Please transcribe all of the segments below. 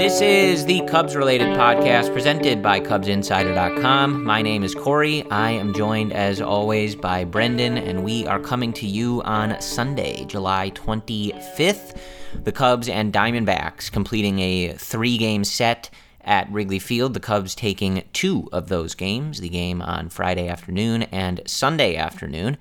This is the Cubs related podcast presented by CubsInsider.com. My name is Corey. I am joined, as always, by Brendan, and we are coming to you on Sunday, July 25th. The Cubs and Diamondbacks completing a three game set at Wrigley Field. The Cubs taking two of those games the game on Friday afternoon and Sunday afternoon.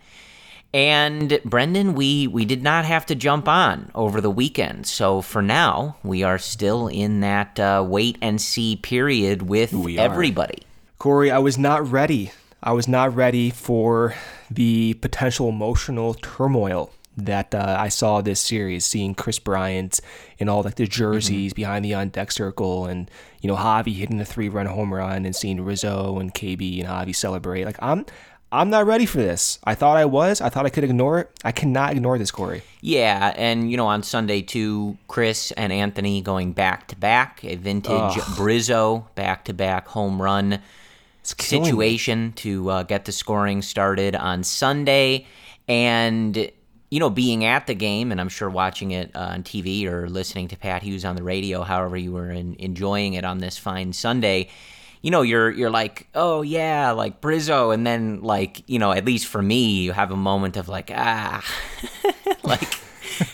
And Brendan, we we did not have to jump on over the weekend, so for now we are still in that uh, wait and see period with everybody. Corey, I was not ready. I was not ready for the potential emotional turmoil that uh, I saw this series, seeing Kris Bryant in all like the jerseys mm-hmm. behind the on deck circle, and you know Javy hitting the three run home run, and seeing Rizzo and KB and Javy celebrate. Like I'm I'm not ready for this. I thought I was. I thought I could ignore it. I cannot ignore this, Corey. Yeah, and you know, on Sunday too, Chris and Anthony going back to back, a vintage Ugh. Brizzo back to back home run situation to uh, get the scoring started on Sunday, and you know, being at the game, and I'm sure watching it uh, on TV or listening to Pat Hughes on the radio, however you were in, enjoying it on this fine Sunday you know, you're you're like, oh yeah, like Brizzo, and then like, you know, at least for me, you have a moment of like, ah, like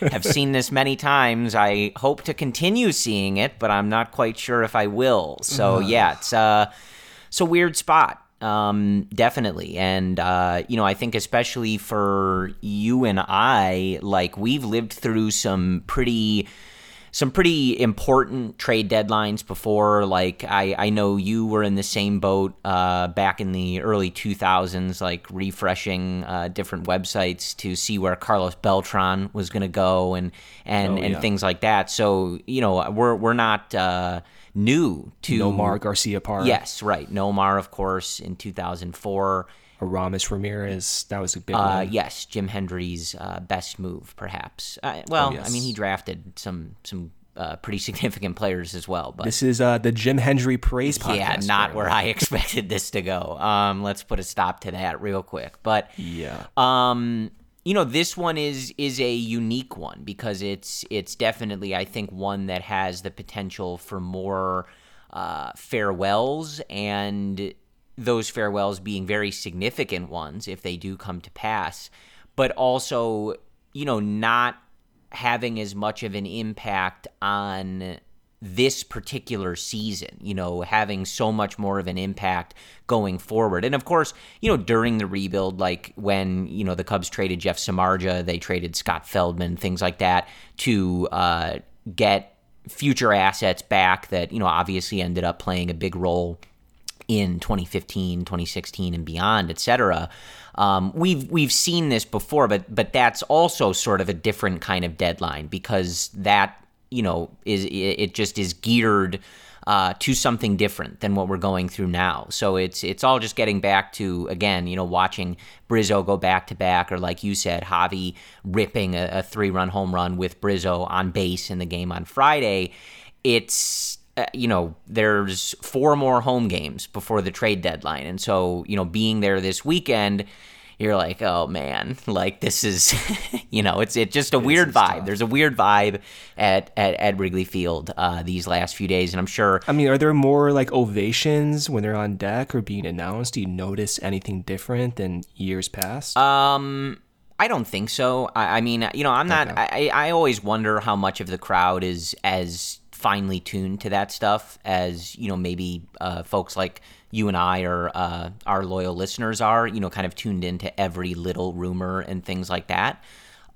have seen this many times. I hope to continue seeing it, but I'm not quite sure if I will. So uh-huh. yeah, it's a it's a weird spot. Um, definitely. And, uh, you know, I think especially for you and I, like, we've lived through some pretty some pretty important trade deadlines before. Like I, I know you were in the same boat uh, back in the early 2000s, like refreshing uh, different websites to see where Carlos Beltran was going to go and and, oh, and things like that. So you know we're we're not. Uh, new to Nomar Garciaparra. Yes, right. Nomar, of course, in 2004. Aramis Ramirez. That was a big uh, one. Yes, Jim Hendry's uh, best move, perhaps. Uh, well, oh, yes. I mean, he drafted some some uh, pretty significant players as well. But this is uh, the Jim Hendry praise podcast. Yeah, not where I expected this to go. Um, let's put a stop to that real quick. But yeah, um, you know, this one is is a unique one because it's it's definitely I think one that has the potential for more uh, farewells and those farewells being very significant ones if they do come to pass, but also, you know, not having as much of an impact on this particular season, you know, having so much more of an impact going forward. And of course, you know, during the rebuild, like when, you know, the Cubs traded Jeff Samardzija, they traded Scott Feldman, things like that to uh, get future assets back that, you know, obviously ended up playing a big role in 2015, 2016, and beyond, et cetera. Um, we've we've seen this before, but but that's also sort of a different kind of deadline because that you know is it just is geared uh, to something different than what we're going through now. So it's it's all just getting back to again, you know, watching Brizzo go back to back, or like you said, Javy ripping a, a three run home run with Brizzo on base in the game on Friday. It's uh, you know, there's four more home games before the trade deadline. And so, you know, being there this weekend, you're like, oh man, like this is, you know, it's it's just a this weird vibe. Tough. There's a weird vibe at at, at Wrigley Field uh, these last few days, and I'm sure. I mean, are there more like ovations when they're on deck or being announced? Do you notice anything different than years past? Um. I don't think so. I, I mean, you know, I'm not. Okay. I, I always wonder how much of the crowd is as finely tuned to that stuff as you know maybe uh, folks like you and I or uh, our loyal listeners are you know kind of tuned into every little rumor and things like that.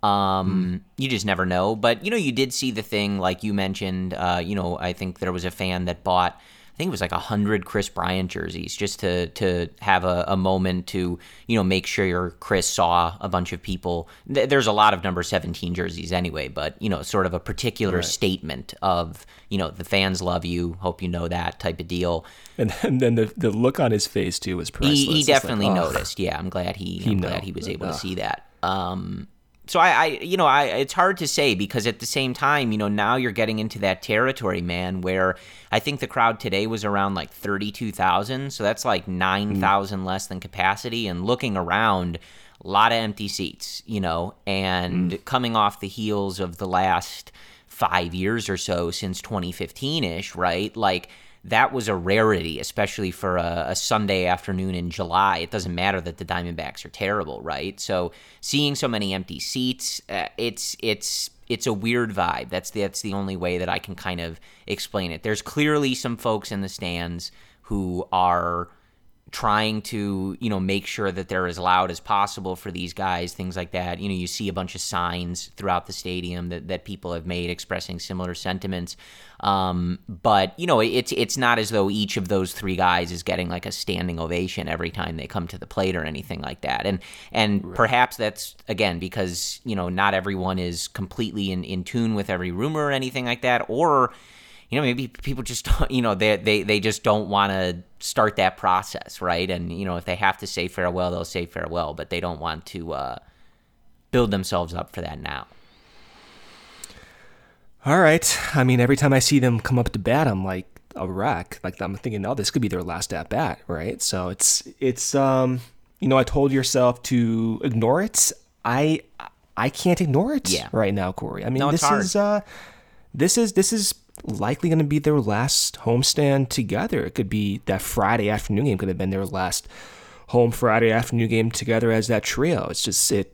Um, mm. You just never know. But you know, you did see the thing like you mentioned. Uh, you know, I think there was a fan that bought think it was like a hundred Kris Bryant jerseys just to to have a, a, moment to you know make sure your Kris saw a bunch of people. There's a lot of number seventeen jerseys anyway, but you know sort of a particular right. statement of you know the fans love you, hope you know that type of deal. And then, and then the the look on his face too was priceless. He, he definitely like, oh. noticed. Yeah, I'm glad he, he I'm glad he was able to see that. Um, so I, I, you know, I it's hard to say because at the same time, you know, now you're getting into that territory, man, where I think the crowd today was around like thirty-two thousand, so that's like nine thousand mm. less than capacity. And looking around, a lot of empty seats, you know, and mm. coming off the heels of the last five years or so since 2015 ish, right? Like that was a rarity, especially for a, a, Sunday afternoon in July. It doesn't matter that the Diamondbacks are terrible, right? So seeing so many empty seats, uh, it's it's it's a weird vibe. That's the, that's the only way that I can kind of explain it. There's clearly some folks in the stands who are trying to you know make sure that they're as loud as possible for these guys things like that. You know you see a bunch of signs throughout the stadium that, that people have made expressing similar sentiments. Um, but you know it's it's not as though each of those three guys is getting like a standing ovation every time they come to the plate or anything like that. And and right. perhaps that's again because you know not everyone is completely in, in tune with every rumor or anything like that or you know maybe people just don't you know they they, they just don't want to start that process right? And you know if they have to say farewell they'll say farewell but they don't want to uh, build themselves up for that now. All right. I mean every time i see them come up to bat i'm like a wreck. Like i'm thinking oh this could be their last at bat right? So it's it's um you know i told yourself to ignore it. I i can't ignore it yeah. right now corey. I mean no, this is uh this is this is likely going to be their last homestand together. It could be that Friday afternoon game could have been their last home Friday afternoon game together as that trio. It's just it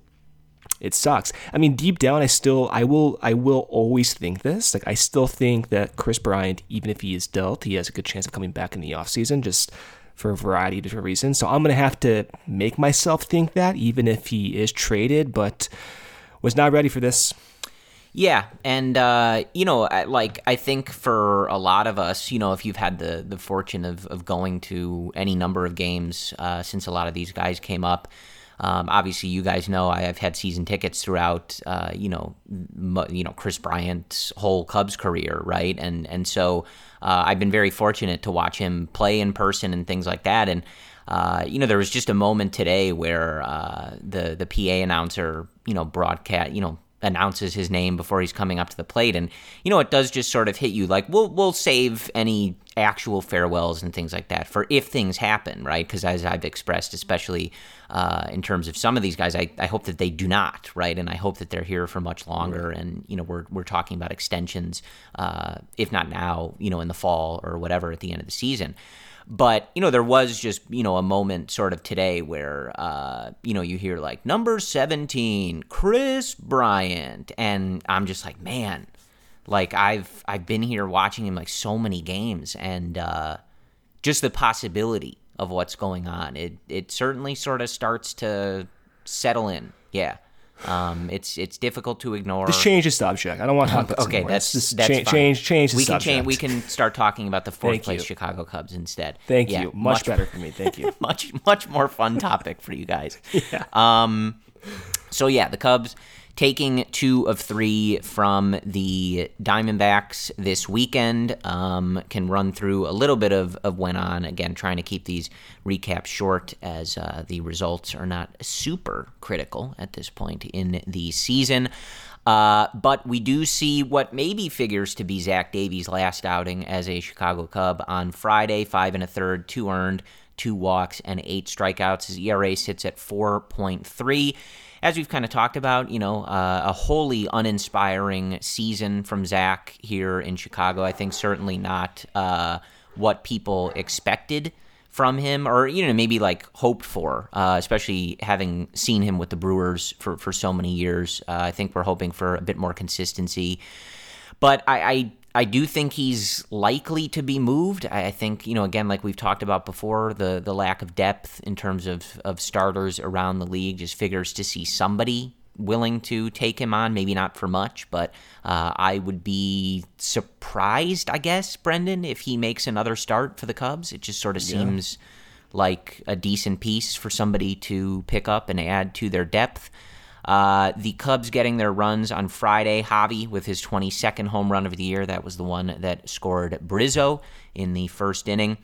it sucks. I mean, deep down, I still, I will, I will always think this. Like, I still think that Kris Bryant, even if he is dealt, he has a good chance of coming back in the offseason, just for a variety of different reasons. So I'm gonna have to make myself think that, even if he is traded. But was not ready for this. Yeah, and uh, you know, like I think for a lot of us, you know, if you've had the the fortune of of going to any number of games uh, since a lot of these guys came up. Um, obviously, you guys know I have had season tickets throughout, uh, you know, m- you know Kris Bryant's whole Cubs career, right? And and so uh, I've been very fortunate to watch him play in person and things like that. And uh, you know, there was just a moment today where uh, the the PA announcer, you know, broadcast, you know, announces his name before he's coming up to the plate. And you know it does just sort of hit you like we'll we'll save any actual farewells and things like that for if things happen right? Because as I've expressed especially uh, in terms of some of these guys I, I hope that they do not right? And I hope that they're here for much longer right. and you know we're, we're talking about extensions uh, if not now you know in the fall or whatever at the end of the season but you know, there was just you know a moment sort of today where uh, you know you hear like number seventeen, Kris Bryant, and I'm just like, man, like I've I've been here watching him like so many games, and uh, just the possibility of what's going on, it it certainly sort of starts to settle in. Yeah. Um, it's it's difficult to ignore. Just change the subject. I don't want to talk about okay. That's just that's cha- change change the we subject. can change. We can start talking about the fourth Thank place you. Chicago Cubs instead. Thank yeah, you. Much, much, better for me. Thank you. much much more fun topic for you guys. yeah. Um. So yeah, the Cubs taking two of three from the Diamondbacks this weekend. Um, can run through a little bit of, of went on. Again, trying to keep these recaps short as uh, the results are not super critical at this point in the season. Uh, but we do see what maybe figures to be Zach Davies' last outing as a Chicago Cub on Friday. Five and a third, two earned, two walks, and eight strikeouts. His ERA sits at 4.3 as we've kind of talked about, you know, uh, a wholly uninspiring season from Zach here in Chicago. I think certainly not uh, what people expected from him, or you know, maybe like hoped for, uh, especially having seen him with the Brewers for for so many years. Uh, I think we're hoping for a bit more consistency. But I, I I do think he's likely to be moved. I think, you know, again, like we've talked about before, the the lack of depth in terms of, of starters around the league just figures to see somebody willing to take him on. Maybe not for much, but uh, I would be surprised, I guess, Brendan, if he makes another start for the Cubs. It just sort of yeah. seems like a decent piece for somebody to pick up and add to their depth. Uh, the Cubs getting their runs on Friday. Javy with his 22nd home run of the year. That was the one that scored Brizzo in the first inning.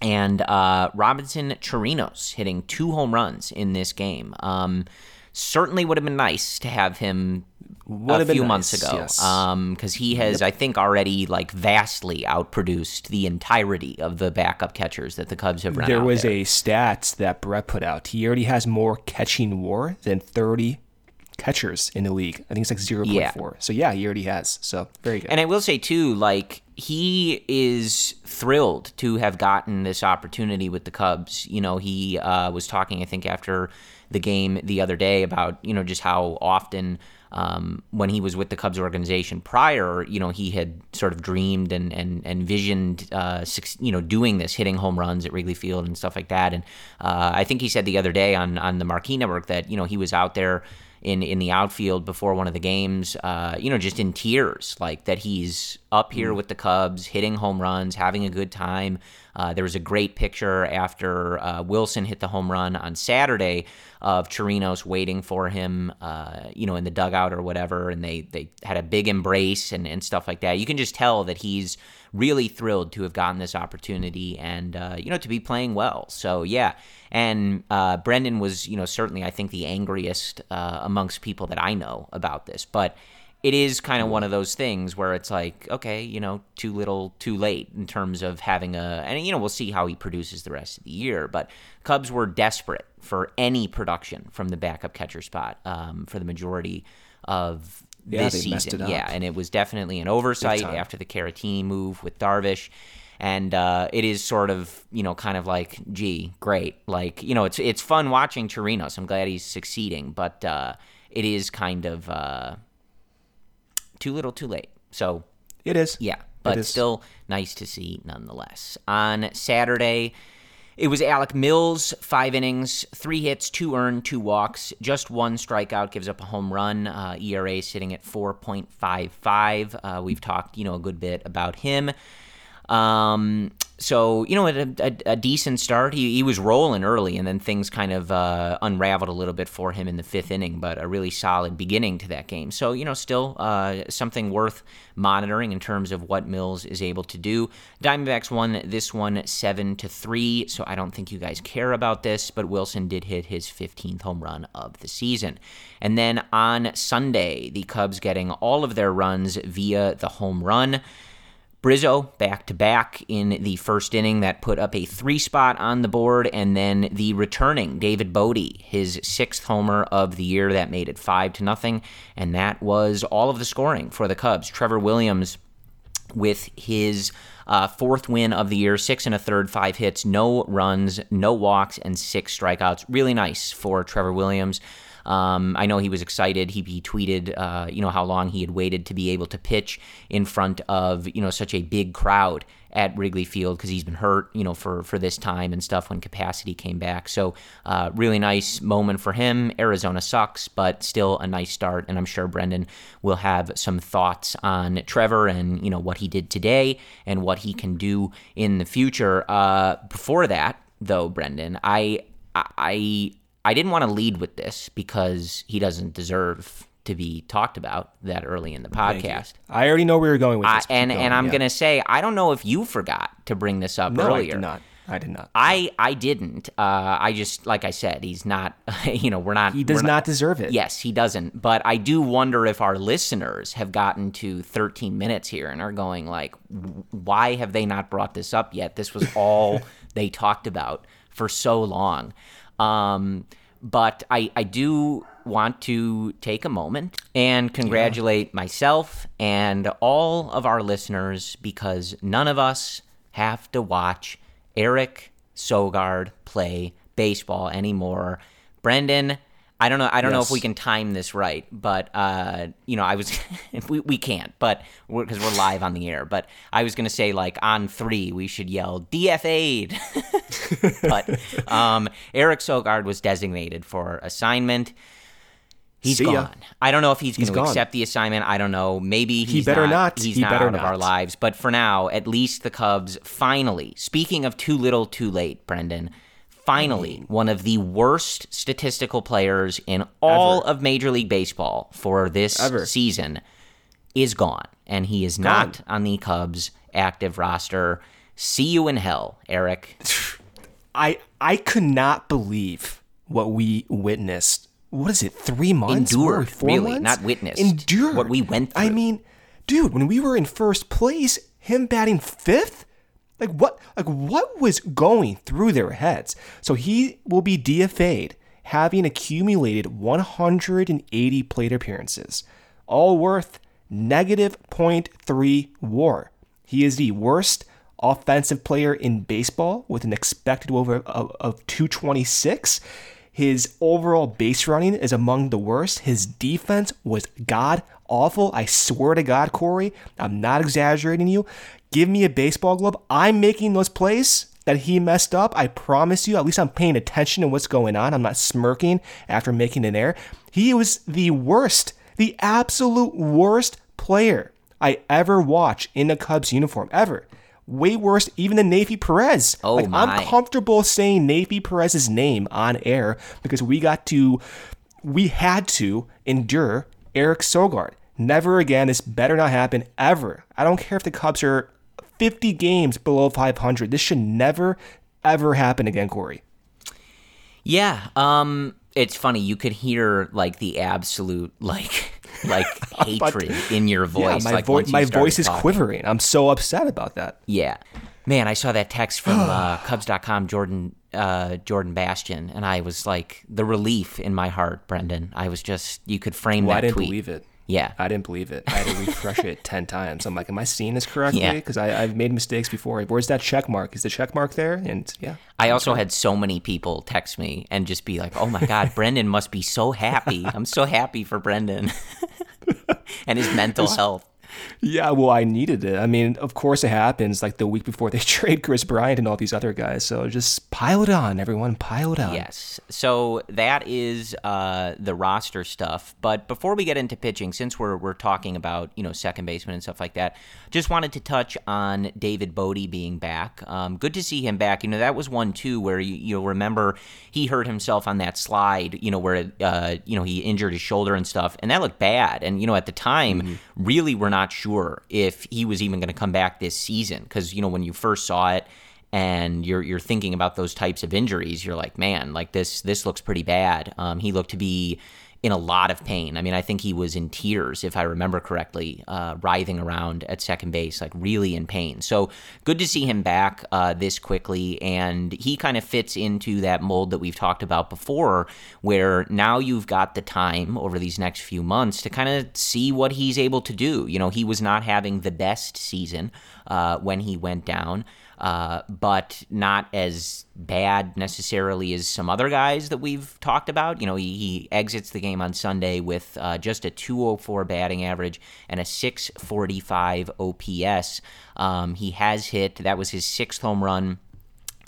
And uh, Robinson Chirinos hitting two home runs in this game. Um, certainly would have been nice to have him would a few nice, months ago because yes. um, he has yep. i think already like vastly outproduced the entirety of the backup catchers that the cubs have run there was there. a stat that brett put out he already has more catching war than 30 catchers in the league. I think it's like 0.4. Yeah. So yeah, he already has. So very good. And I will say too, like he is thrilled to have gotten this opportunity with the Cubs. You know, he uh, was talking, I think, after the game the other day about you know just how often. Um, when he was with the Cubs organization prior, you know, he had sort of dreamed and and, and visioned, uh, you know, doing this, hitting home runs at Wrigley Field and stuff like that. And uh, I think he said the other day on on the Marquee Network that you know he was out there in in the outfield before one of the games, uh, you know, just in tears, like that he's up here with the Cubs, hitting home runs, having a good time. Uh, there was a great picture after uh, Willson hit the home run on Saturday of Chirinos waiting for him, uh, you know, in the dugout or whatever, and they they had a big embrace and, and stuff like that. You can just tell that he's really thrilled to have gotten this opportunity and uh, you know to be playing well. So yeah, and uh, Brendan was you know certainly I think the angriest uh, amongst people that I know about this, but it is kind of one of those things where it's like okay, you know, too little, too late in terms of having a and you know we'll see how he produces the rest of the year, but Cubs were desperate for any production from the backup catcher spot um, for the majority of Yeah, this season. Yeah, and it was definitely an oversight after the Caratini move with Darvish. And uh, it is sort of, you know, kind of like, gee, great. Like, you know, it's it's fun watching Chirinos. I'm glad he's succeeding, but uh, it is kind of uh, too little, too late. So it is. yeah, but is. still nice to see nonetheless. On Saturday, it was Alec Mills, five innings, three hits, two earned, two walks, just one strikeout, gives up a home run. Uh, ERA sitting at 4.55. Uh, we've talked, you know, a good bit about him. Um, so you know, a, a, a decent start. He, he was rolling early, and then things kind of uh, unraveled a little bit for him in the fifth inning. But a really solid beginning to that game. So you know, still uh, something worth monitoring in terms of what Mills is able to do. Diamondbacks won this one seven to three. So I don't think you guys care about this, but Willson did hit his 15th home run of the season. And then on Sunday, the Cubs getting all of their runs via the home run. Brizzo back to back in the first inning that put up a three spot on the board, and then the returning David Bote, his sixth homer of the year that made it five to nothing, and that was all of the scoring for the Cubs. Trevor Williams with his uh, fourth win of the year, six and a third, five hits, no runs, no walks, and six strikeouts. Really nice for Trevor Williams. Um, I know he was excited. He, he tweeted, uh, you know, how long he had waited to be able to pitch in front of, you know, such a big crowd at Wrigley Field because he's been hurt, you know, for for this time and stuff when capacity came back. So, uh, really nice moment for him. Arizona sucks, but still a nice start, and I'm sure Brendan will have some thoughts on Trevor and you know what he did today and what he can do in the future. Uh, before that, though, Brendan, I I I didn't want to lead with this because he doesn't deserve to be talked about that early in the podcast. I already know where you're going with this. but and keep and I'm yeah. gonna say I don't know if you forgot to bring this up No, earlier. I did not. I did not. I I didn't. Uh, I just like I said, he's not. You know, we're not. He does we're not deserve it. Yes, he doesn't. But I do wonder if our listeners have gotten to 13 minutes here and are going like, why have they not brought this up yet? This was all they talked about for so long. Um, but I, I do want to take a moment and congratulate myself and all of our listeners because none of us have to watch Eric Sogard play baseball anymore. Brendan, I don't know. I don't know if we can time this right, but uh, you know, I was we we can't, but because we're, live on the air. But I was gonna say like on three, we should yell DFA'd. but um, Eric Sogard was designated for assignment. He's gone. I don't know if he's, He's going to accept the assignment. I don't know. Maybe he's better not. not. He's He not better out of our lives. But for now, at least the Cubs finally. Speaking of too little, too late, Brendan. Finally, mm. one of the worst statistical players in all of Major League Baseball for this Ever. season is gone, and he is not on the Cubs active roster. See you in hell, Eric. I I could not believe what we witnessed. What is it? Three months? Endured, Or four really, months? not witnessed. Endured. What we went through. I mean, dude, when we were in first place, him batting fifth. Like what? Like what was going through their heads? So he will be DFA'd, having accumulated 180 plate appearances, all worth negative 0.3 war. He is the worst offensive player in baseball with an expected over of, of 226. His overall base running is among the worst. His defense was god awful. I swear to God, Corey, I'm not exaggerating you. Give me a baseball glove. I'm making those plays that he messed up. I promise you, at least I'm paying attention to what's going on. I'm not smirking after making an error. He was the worst, the absolute worst player I ever watch in a Cubs uniform, ever. Way worse even than Neifi Perez. Oh like, my. I'm comfortable saying Neifi Perez's name on air because we got to, we had to endure Eric Sogard. Never again. This better not happen ever. I don't care if the Cubs are 50 games below 500. This should never, ever happen again, Corey. Yeah, um, it's funny. You could hear like the absolute like like hatred in your voice. Yeah, my, like, vo- my voice is talking. quivering. I'm so upset about that. Yeah. Man, I saw that text from uh, Cubs.com, Jordan uh, Jordan Bastian, and I was like, the relief in my heart, Brendan. I was just, you could frame Well, that I didn't tweet. believe it. Yeah. I didn't believe it. I had to refresh it 10 times. I'm like, am I seeing this correctly? Yeah. Because I've made mistakes before. Where's that check mark? Is the check mark there? And yeah. I also had so many people text me and just be like, "Oh my God, Brendan must be so happy. I'm so happy for Brendan and his mental health." Yeah, well, I needed it. I mean, of course it happens like the week before they trade Kris Bryant and all these other guys. So just pile it on, everyone. Pile it on. Yes. So that is uh, the roster stuff. But before we get into pitching, since we're we're talking about you know second baseman and stuff like that, just wanted to touch on David Bote being back. Um, good to see him back. You know that was one too where you you'll remember he hurt himself on that slide. You know where uh, you know he injured his shoulder and stuff, and that looked bad. And you know at the time, really we're not sure if he was even going to come back this season because you know when you first saw it and you're you're thinking about those types of injuries, you're like, man, like this this looks pretty bad. Um, he looked to be in a lot of pain. I mean, I think he was in tears, if I remember correctly, uh, writhing around at second base, like really in pain. So good to see him back uh, this quickly, and he kind of fits into that mold that we've talked about before, where now you've got the time over these next few months to kind of see what he's able to do. You know, he was not having the best season uh, when he went down uh, but not as bad necessarily as some other guys that we've talked about. You know, he, he exits the game on Sunday with uh, just a 204 batting average and a 645 OPS. Um, he has hit, that was his sixth home run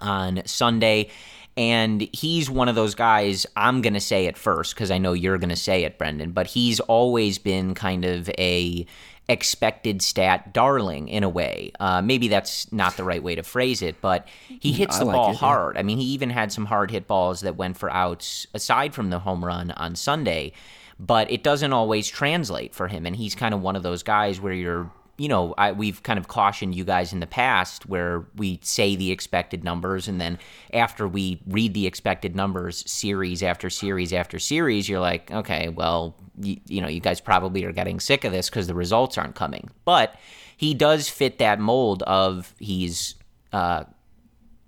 on Sunday. And he's one of those guys, I'm going to say it first because I know you're going to say it, Brendan, but he's always been kind of a expected stat darling in a way. Uh, maybe that's not the right way to phrase it, but he hits I the like ball it, yeah. hard. I mean, he even had some hard hit balls that went for outs aside from the home run on Sunday, but it doesn't always translate for him. And he's kind of one of those guys where you're you know, I, we've kind of cautioned you guys in the past where we say the expected numbers, and then after we read the expected numbers series after series after series, you're like, okay, well, you, you know, you guys probably are getting sick of this because the results aren't coming. But he does fit that mold of he's uh,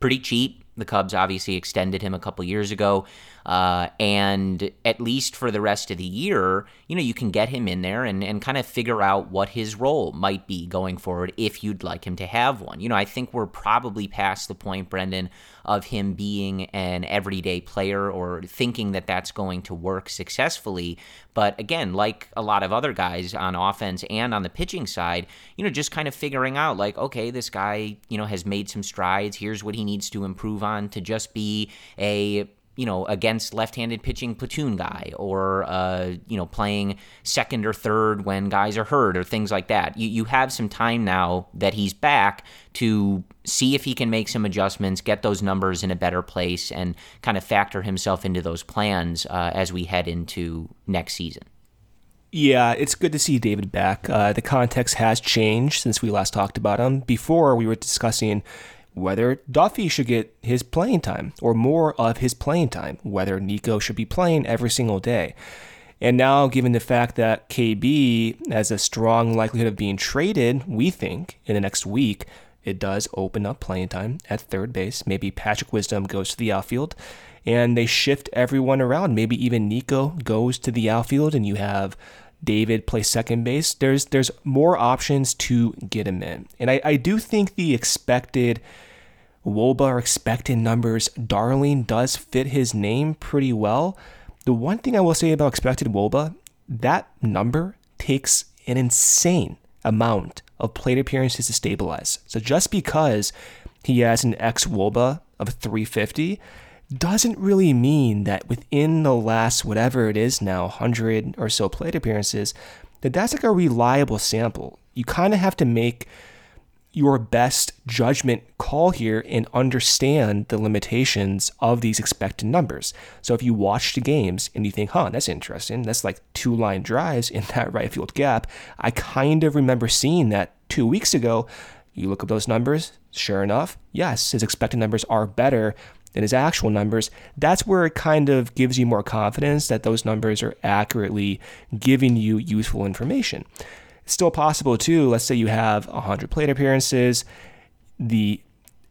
pretty cheap. The Cubs obviously extended him a couple years ago. Uh, and at least for the rest of the year, you know, you can get him in there and, and kind of figure out what his role might be going forward if you'd like him to have one. You know, I think we're probably past the point, Brendan, of him being an everyday player or thinking that that's going to work successfully. But again, like a lot of other guys on offense and on the pitching side, you know, just kind of figuring out like, okay, this guy, you know, has made some strides. Here's what he needs to improve on to just be a you know, against left-handed pitching platoon guy, or uh, you know, playing second or third when guys are hurt, or things like that. You you have some time now that he's back to see if he can make some adjustments, get those numbers in a better place, and kind of factor himself into those plans uh, as we head into next season. Yeah, it's good to see David back. Uh, the context has changed since we last talked about him. Before, we were discussing whether Duffy should get his playing time or more of his playing time, whether Nico should be playing every single day. And now, given the fact that KB has a strong likelihood of being traded, we think, in the next week, it does open up playing time at third base. Maybe Patrick Wisdom goes to the outfield and they shift everyone around. Maybe even Nico goes to the outfield and you have David play second base. There's there's more options to get him in. And I, I do think the expected wOBA or expected numbers, Darling does fit his name pretty well. The one thing I will say about expected wOBA, that number takes an insane amount of plate appearances to stabilize. So just because he has an ex wOBA of 350 doesn't really mean that within the last whatever it is now 100 or so plate appearances that that's like a reliable sample. You kind of have to make your best judgment call here and understand the limitations of these expected numbers. So if you watch the games and you think, huh, that's interesting, that's like two line drives in that right field gap, I kind of remember seeing that two weeks ago. You look at those numbers, sure enough, yes, his expected numbers are better than his actual numbers. That's where it kind of gives you more confidence that those numbers are accurately giving you useful information. Still possible too. Let's say you have 100 plate appearances. The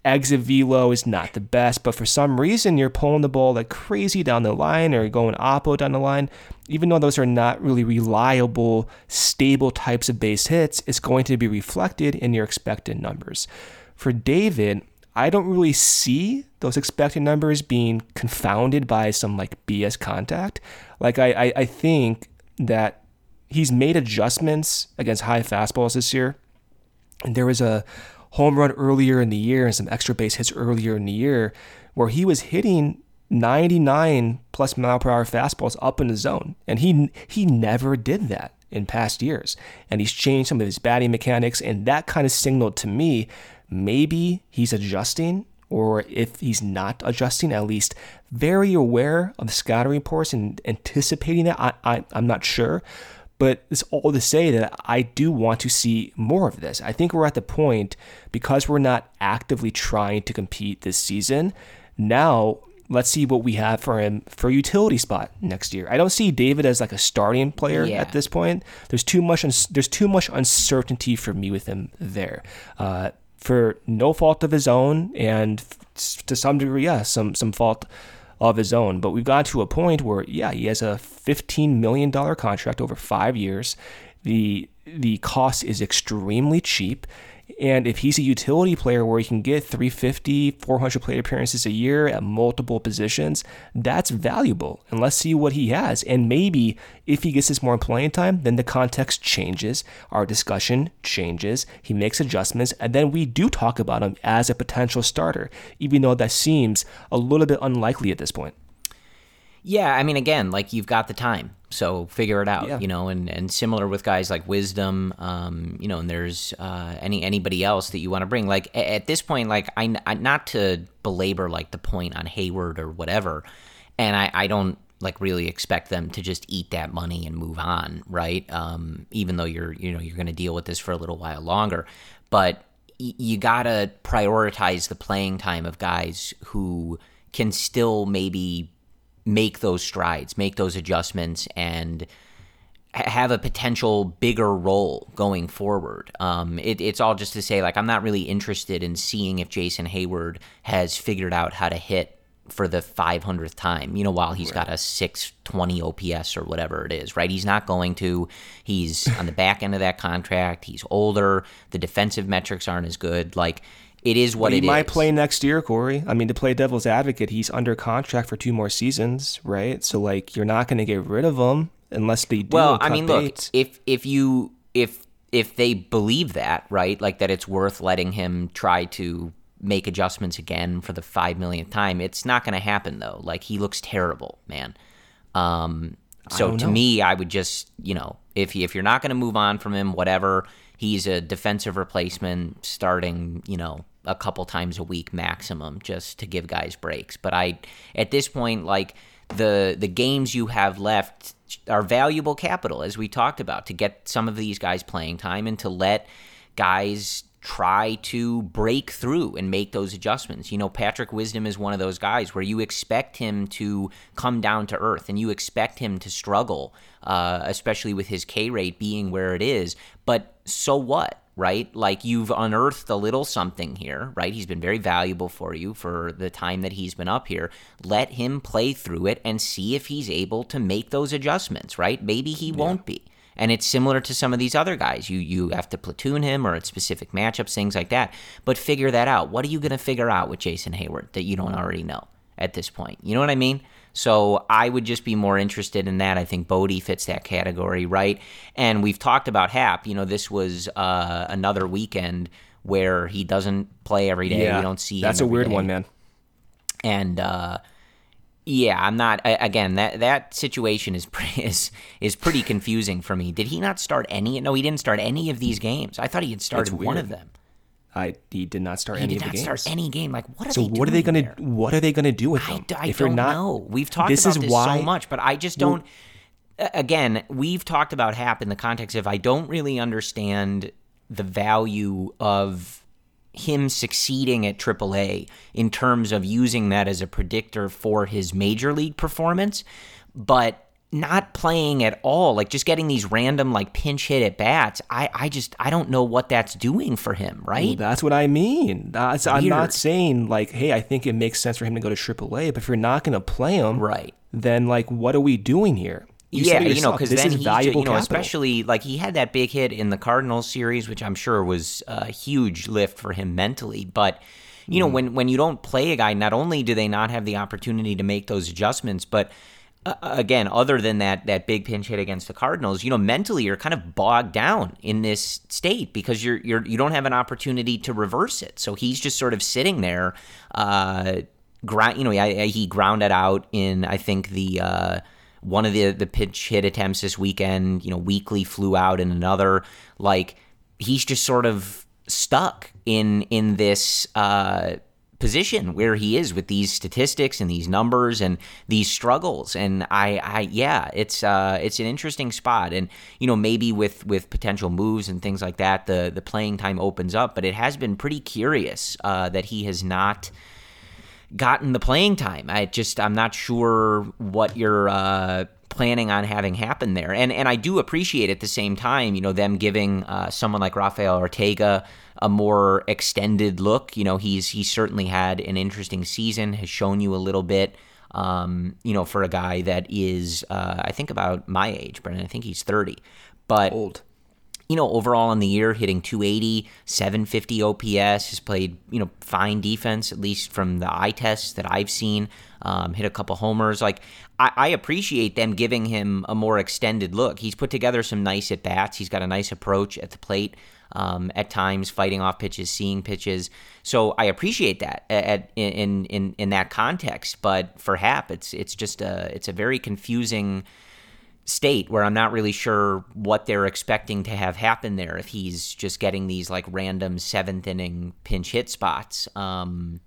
exit velo is not the best, but for some reason you're pulling the ball like crazy down the line or going oppo down the line. Even though those are not really reliable, stable types of base hits, it's going to be reflected in your expected numbers. For David, I don't really see those expected numbers being confounded by some like BS contact. Like I, I, I think that he's made adjustments against high fastballs this year. And there was a home run earlier in the year and some extra base hits earlier in the year where he was hitting 99 plus mile per hour fastballs up in the zone. And he he never did that in past years. And he's changed some of his batting mechanics and that kind of signaled to me maybe he's adjusting or if he's not adjusting, at least very aware of the scouting reports and anticipating that. I, I, I'm not sure. But it's all to say that I do want to see more of this. I think we're at the point because we're not actively trying to compete this season. Now, let's see what we have for him for utility spot next year. I don't see David as like a starting player yeah. at this point. There's too much. There's too much uncertainty for me with him there. Uh, for no fault of his own, and to some degree, yeah, some some fault of his own. But we've got to a point where, yeah, he has a $15 million contract over five years. The the cost is extremely cheap. And if he's a utility player where he can get 350, 400 plate appearances a year at multiple positions, that's valuable. And let's see what he has. And maybe if he gets this more playing time, then the context changes, our discussion changes, he makes adjustments, and then we do talk about him as a potential starter, even though that seems a little bit unlikely at this point. Yeah, I mean, again, like you've got the time, so figure it out, yeah. you know. And, and similar with guys like Wisdom, um, you know, and there's uh, any anybody else that you want to bring. Like at, this point, like I, I, not to belabor like the point on Heyward or whatever, and I, I don't like really expect them to just eat that money and move on, right? Um, even though you're you know you're going to deal with this for a little while longer, but y- you gotta prioritize the playing time of guys who can still maybe make those strides, make those adjustments, and have a potential bigger role going forward. Um, it, it's all just to say, like, I'm not really interested in seeing if Jason Heyward has figured out how to hit for the 500th time, you know, while he's right. got a 620 OPS or whatever it is, right? He's not going to. He's on the back end of that contract. He's older. The defensive metrics aren't as good. Like, it is what it is. he it might play next year, Corey. I mean, to play devil's advocate, he's under contract for two more seasons, right? So like, you're not going to get rid of him unless they do. Well, I mean, look, if if you if if they believe that, right, like that it's worth letting him try to make adjustments again for the five millionth time, it's not going to happen though. Like he looks terrible, man. Um, so to know. me, I would just, you know, if if you're not going to move on from him, whatever he's a defensive replacement starting, you know, a couple times a week maximum just to give guys breaks. But I at this point like the the games you have left are valuable capital as we talked about to get some of these guys playing time and to let guys try to break through and make those adjustments. You know, Patrick Wisdom is one of those guys where you expect him to come down to earth and you expect him to struggle, uh, especially with his K rate being where it is. But so what? right? Like you've unearthed a little something here, right? He's been very valuable for you for the time that he's been up here. Let him play through it and see if he's able to make those adjustments, right? Maybe he won't be. And it's similar to some of these other guys. You you have to platoon him or at specific matchups, things like that. But figure that out. What are you going to figure out with Jason Heyward that you don't already know at this point? You know what I mean? So I would just be more interested in that. I think Bote fits that category, right? And we've talked about Happ. You know, this was uh, another weekend where he doesn't play every day. Yeah, we don't see. That's a weird day. one, man. And uh, yeah, I'm not. Again, that that situation is pre- is is pretty confusing for me. Did he not start any? No, he didn't start any of these games. I thought he had started one of them. I he did not start He any did of not the games. start any game. Like, what are so what are they gonna there? what are they gonna do with I, d- I if don't not, know. We've talked this about is this why so much, but I just don't. a- again, we've talked about Happ in the context of I don't really understand the value of him succeeding at AAA in terms of using that as a predictor for his major league performance, but not playing at all, like just getting these random like pinch hit at bats. I, I just I don't know what that's doing for him, right? Well, that's what I mean. That's, I'm not saying like, hey, I think it makes sense for him to go to AAA, but if you're not going to play him, Right. then like, what are we doing here? You yeah, you know, because then is valuable you know, capital. especially like he had that big hit in the Cardinals series, which I'm sure was a huge lift for him mentally. But you Mm. know, when when you don't play a guy, not only do they not have the opportunity to make those adjustments, but again, other than that that big pinch hit against the Cardinals, you know, mentally you're kind of bogged down in this state because you're you're you don't have an opportunity to reverse it. So he's just sort of sitting there. Uh, you know, he, he grounded out in I think the. Uh, one of the the pitch hit attempts this weekend, you know, weekly flew out in another. Like he's just sort of stuck in in this uh, position where he is with these statistics and these numbers and these struggles. And I, I yeah, it's uh, it's an interesting spot. And you know, maybe with with potential moves and things like that, the the playing time opens up. But it has been pretty curious uh, that he has not gotten the playing time. I just I'm not sure what you're uh, planning on having happen there. And and I do appreciate at the same time, you know, them giving uh, someone like Rafael Ortega a more extended look. You know, he's he's certainly had an interesting season, has shown you a little bit. Um, you know, for a guy that is, uh, I think about my age, Brendan. I think he's 30, but old. you know, overall in the year, hitting 280, 750 OPS, has played, you know, fine defense, at least from the eye tests that I've seen. Um, hit a couple homers. Like, I, I appreciate them giving him a more extended look. He's put together some nice at bats. He's got a nice approach at the plate. Um, at times, fighting off pitches, seeing pitches. So I appreciate that at, in in in that context. But for Happ, it's it's just a it's a very confusing state where I'm not really sure what they're expecting to have happen there if he's just getting these like random seventh inning pinch hit spots. Um,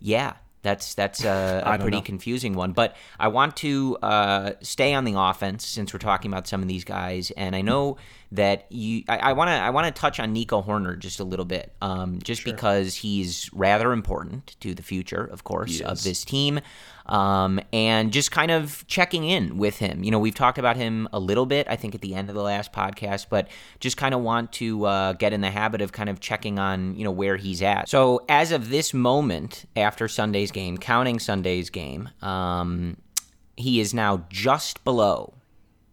yeah, that's that's a, a pretty know. confusing one. But I want to uh, stay on the offense since we're talking about some of these guys, and I know that you. I want to I want to touch on Nico Hoerner just a little bit, um, just because he's rather important to the future, of course, of this team. Um, and just kind of checking in with him. You know, we've talked about him a little bit, I think, at the end of the last podcast, but just kind of want to uh, get in the habit of kind of checking on, you know, where he's at. So as of this moment, after Sunday's game, counting Sunday's game, um, he is now just below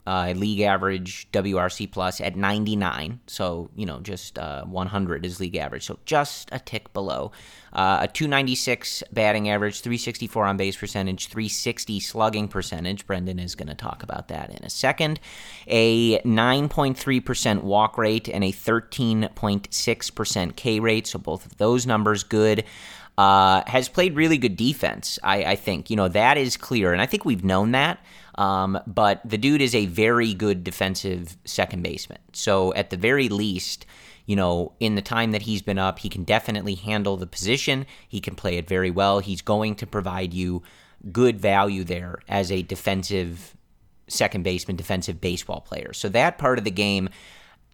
uh, league average WRC plus at 99. So, you know, just uh, 100 is league average. So just a tick below. Uh, a 296 batting average, 364 on base percentage, 360 slugging percentage. Brendan is going to talk about that in a second. A 9.3% walk rate and a 13.6% K rate. So both of those numbers good. Uh, has played really good defense, I, I think. You know, that is clear. And I think we've known that. Um, but the dude is a very good defensive second baseman. So at the very least, you know, in the time that he's been up, he can definitely handle the position. He can play it very well. He's going to provide you good value there as a defensive second baseman, defensive baseball player. So that part of the game,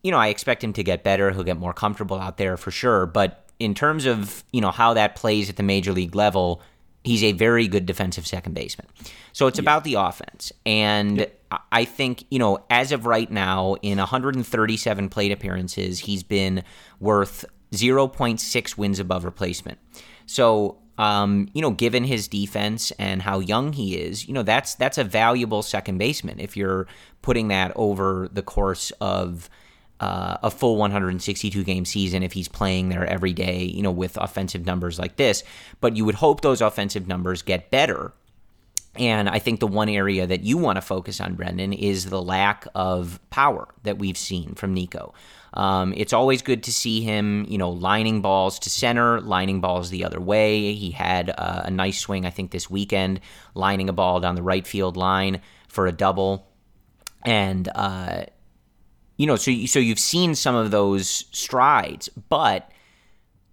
you know, I expect him to get better. He'll get more comfortable out there for sure. But in terms of, you know, how that plays at the major league level, he's a very good defensive second baseman. So it's about the offense. And I think, you know, as of right now, in 137 plate appearances, he's been worth 0.6 wins above replacement. So, um, you know, given his defense and how young he is, you know, that's that's a valuable second baseman if you're putting that over the course of uh, a full 162 game season if he's playing there every day, you know, with offensive numbers like this. But you would hope those offensive numbers get better. And I think the one area that you want to focus on, Brendan, is the lack of power that we've seen from Nico. Um, it's always good to see him, you know, lining balls to center, lining balls the other way. He had uh, a nice swing, I think, this weekend, lining a ball down the right field line for a double. And, uh, you know, so so you've seen some of those strides, but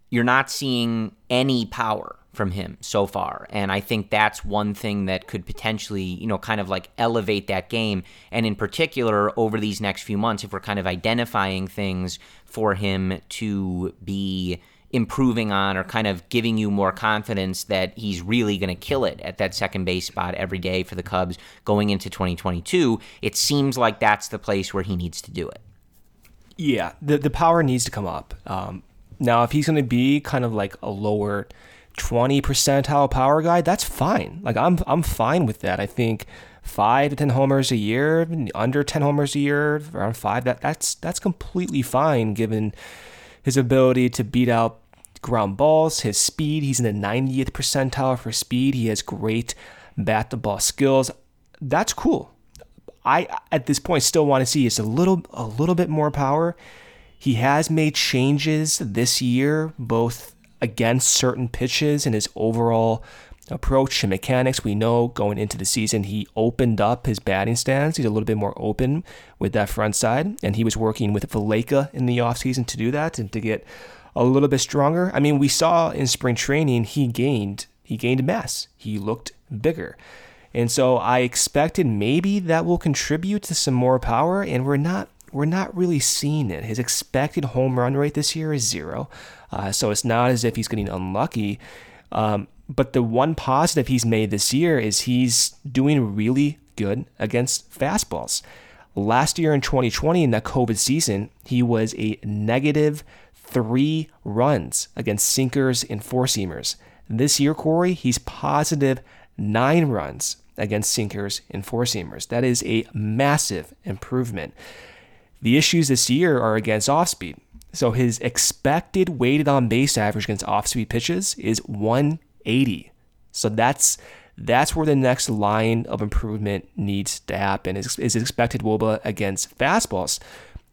you're not seeing any power from him so far. And I think that's one thing that could potentially, you know, kind of like elevate that game. And in particular, over these next few months, if we're kind of identifying things for him to be improving on or kind of giving you more confidence that he's really going to kill it at that second base spot every day for the Cubs going into 2022, it seems like that's the place where he needs to do it. Yeah, the the power needs to come up. Um, now, if he's going to be kind of like a lower 20 percentile power guy, that's fine. Like I'm I'm fine with that. I think five to ten homers a year, under ten homers a year, around five, that that's that's completely fine given his ability to beat out ground balls, his speed. He's in the 90th percentile for speed. He has great bat to ball skills. That's cool. I at this point still want to see is a little a little bit more power. He has made changes this year, both against certain pitches and his overall approach to mechanics. We know going into the season, he opened up his batting stance. He's a little bit more open with that front side, and he was working with Valaika in the offseason to do that and to get a little bit stronger. I mean, we saw in spring training he gained he gained mass. He looked bigger. And so I expected maybe that will contribute to some more power, and we're not we're not really seeing it. His expected home run rate this year is zero, uh, so it's not as if he's getting unlucky. Um, but the one positive he's made this year is he's doing really good against fastballs. Last year in 2020, in that COVID season, he was a negative three runs against sinkers and four seamers. This year, Corey, he's positive nine runs against sinkers and four seamers. That is a massive improvement. The issues this year are against off speed. So his expected weighted on base average against off speed pitches is 180. So that's that's where the next line of improvement needs to happen. Is, is expected WOBA against fastballs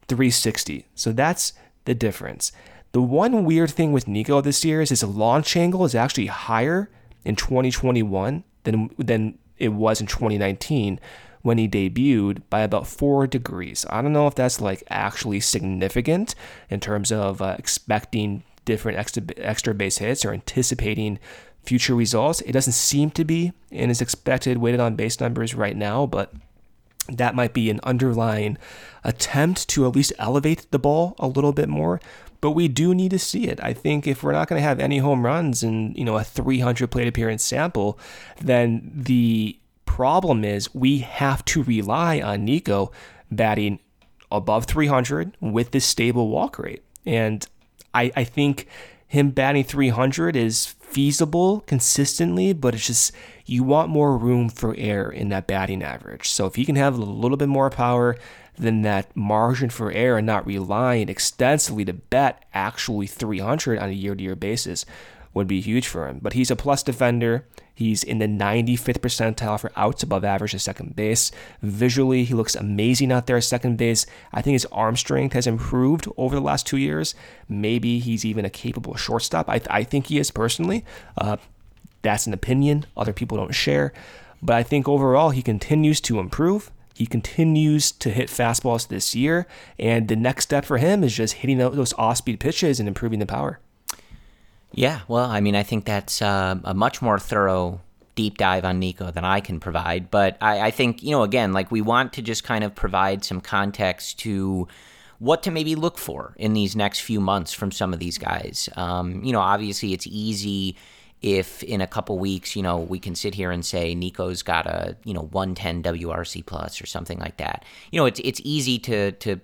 360. So that's the difference. The one weird thing with Nico this year is his launch angle is actually higher in 2021 than than it was in 2019 when he debuted by about four degrees. I don't know if that's like actually significant in terms of uh, expecting different extra, extra base hits or anticipating future results. It doesn't seem to be in his expected weighted on base numbers right now, but that might be an underlying attempt to at least elevate the ball a little bit more but we do need to see it. I think if we're not going to have any home runs in, you know, a 300 plate appearance sample, then the problem is we have to rely on Nico batting above 300 with this stable walk rate. And I, I think him batting 300 is feasible consistently, but it's just you want more room for error in that batting average. So if he can have a little bit more power, than that margin for error and not relying extensively to bet actually 300 on a year to year basis would be huge for him. But he's a plus defender. He's in the 95th percentile for outs above average at second base. Visually, he looks amazing out there at second base. I think his arm strength has improved over the last two years. Maybe he's even a capable shortstop. I, I think he is personally. Uh, that's an opinion other people don't share. But I think overall, he continues to improve. He continues to hit fastballs this year, and the next step for him is just hitting those off-speed pitches and improving the power. Yeah, well, I mean, I think that's uh, a much more thorough deep dive on Nico than I can provide. But I, I, think, you know, again, like we want to just kind of provide some context to what to maybe look for in these next few months from some of these guys. Um, you know, obviously it's easy if in a couple weeks, you know, we can sit here and say Nico's got a, you know, 110 WRC plus or something like that. You know, it's it's easy to to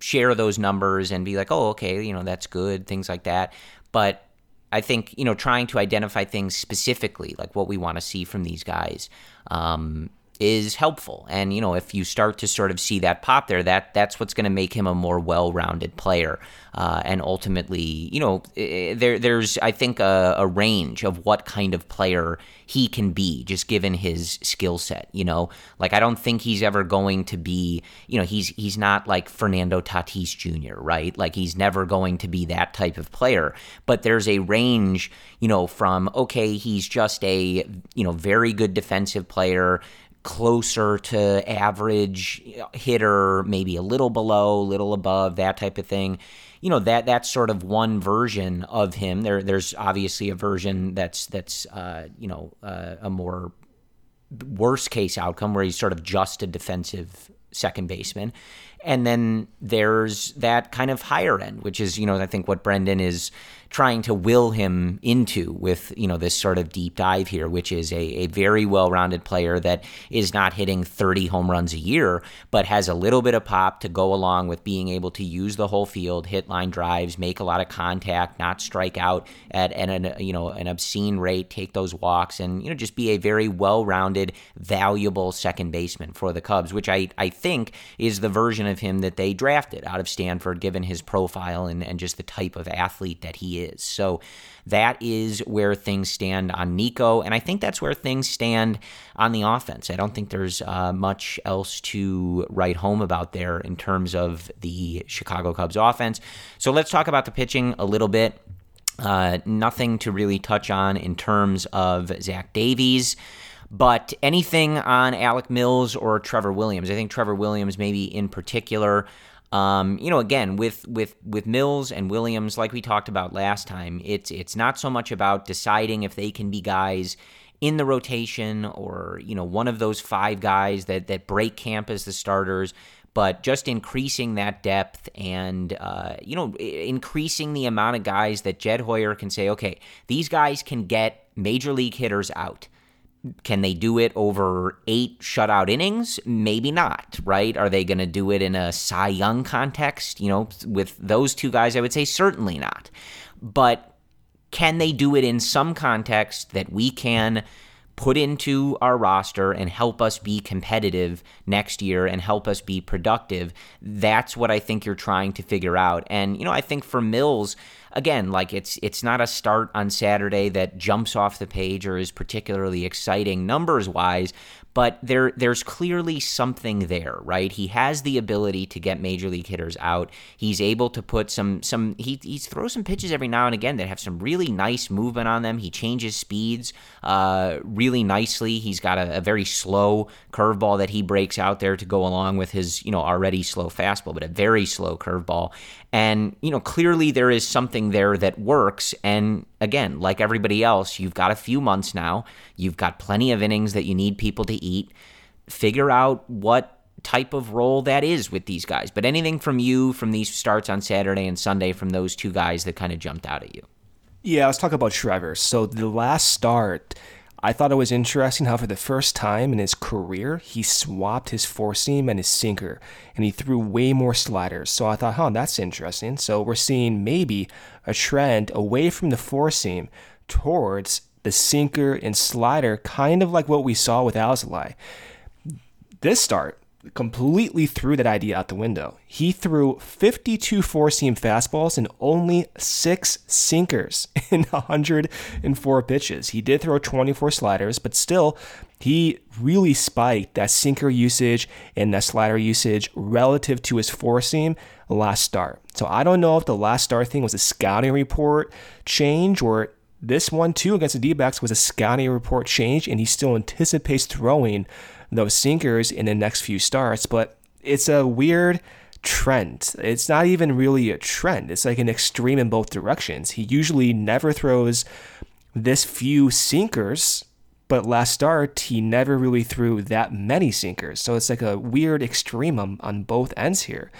share those numbers and be like, "Oh, okay, you know, that's good," things like that. But I think, you know, trying to identify things specifically, like what we want to see from these guys, um, is helpful. And you know, if you start to sort of see that pop there, that that's what's going to make him a more well-rounded player. Uh, and ultimately, you know, there there's I think a, a, range of what kind of player he can be, just given his skill set. You know, like I don't think he's ever going to be, you know, he's he's not like Fernando Tatis Jr. Right? Like he's never going to be that type of player. But there's a range, you know, from okay, he's just a you know very good defensive player closer to average hitter, maybe a little below, little above, that type of thing. You know that that's sort of one version of him. There, there's obviously a version that's that's uh, you know uh, a more worst case outcome where he's sort of just a defensive second baseman. And then there's that kind of higher end, which is, you know, I think what Brendan is trying to will him into with you know this sort of deep dive here, which is a, a very well-rounded player that is not hitting 30 home runs a year, but has a little bit of pop to go along with being able to use the whole field, hit line drives, make a lot of contact, not strike out at, an you know an obscene rate, take those walks, and you know just be a very well-rounded, valuable second baseman for the Cubs, which I I think is the version of him that they drafted out of Stanford, given his profile and, and just the type of athlete that he is. So that is where things stand on Nico. And I think that's where things stand on the offense. I don't think there's uh, much else to write home about there in terms of the Chicago Cubs offense. So let's talk about the pitching a little bit. Uh, nothing to really touch on in terms of Zach Davies. But anything on Alec Mills or Trevor Williams? I think Trevor Williams, maybe in particular, um, you know, again with with with Mills and Williams, like we talked about last time, it's it's not so much about deciding if they can be guys in the rotation or you know one of those five guys that that break camp as the starters but just increasing that depth and uh, you know increasing the amount of guys that Jed Hoyer can say, okay, these guys can get major league hitters out. Can they do it over eight shutout innings? Maybe not, right? Are they going to do it in a Cy Young context? You know, with those two guys, I would say certainly not. But can they do it in some context that we can put into our roster and help us be competitive next year and help us be productive? That's what I think you're trying to figure out. And, you know, I think for Mills, again, like it's it's not a start on Saturday that jumps off the page or is particularly exciting numbers wise, but there there's clearly something there, right? He has the ability to get major league hitters out. He's able to put some some he he throws some pitches every now and again that have some really nice movement on them. He changes speeds uh, really nicely. He's got a, a very slow curveball that he breaks out there to go along with his you know already slow fastball, but a very slow curveball. And, you know, clearly there is something there that works. And again, like everybody else, you've got a few months now. You've got plenty of innings that you need people to eat. Figure out what type of role that is with these guys. But anything from you from these starts on Saturday and Sunday from those two guys that kind of jumped out at you? Yeah, let's talk about Trevor. So the last start, I thought it was interesting how, for the first time in his career, he swapped his four seam and his sinker, and he threw way more sliders. So I thought, huh, that's interesting. So we're seeing maybe a trend away from the four seam towards the sinker and slider, kind of like what we saw with Alzolay. This start, completely threw that idea out the window. He threw 52 four seam fastballs and only six sinkers in 104 pitches. He did throw 24 sliders, but still, he really spiked that sinker usage and that slider usage relative to his four seam last start. So I don't know if the last start thing was a scouting report change or this one too against the D backs was a scouting report change and he still anticipates throwing those sinkers in the next few starts, but it's a weird trend. It's not even really a trend. It's like an extreme in both directions. He usually never throws this few sinkers, but last start he never really threw that many sinkers. So it's like a weird extreme on, on both ends here.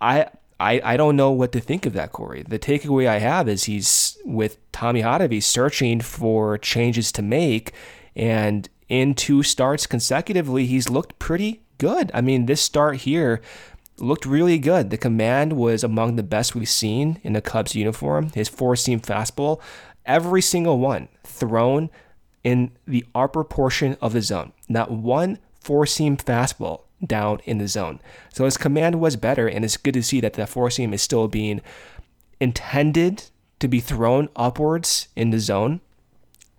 I I, I don't know what to think of that, Corey. The takeaway I have is he's with Tommy Hottovy searching for changes to make, and in two starts consecutively, he's looked pretty good. I mean, this start here looked really good. The command was among the best we've seen in the Cubs uniform. His four seam fastball, every single one thrown in the upper portion of the zone. Not one four seam fastball down in the zone. So his command was better, and it's good to see that the four seam is still being intended to be thrown upwards in the zone.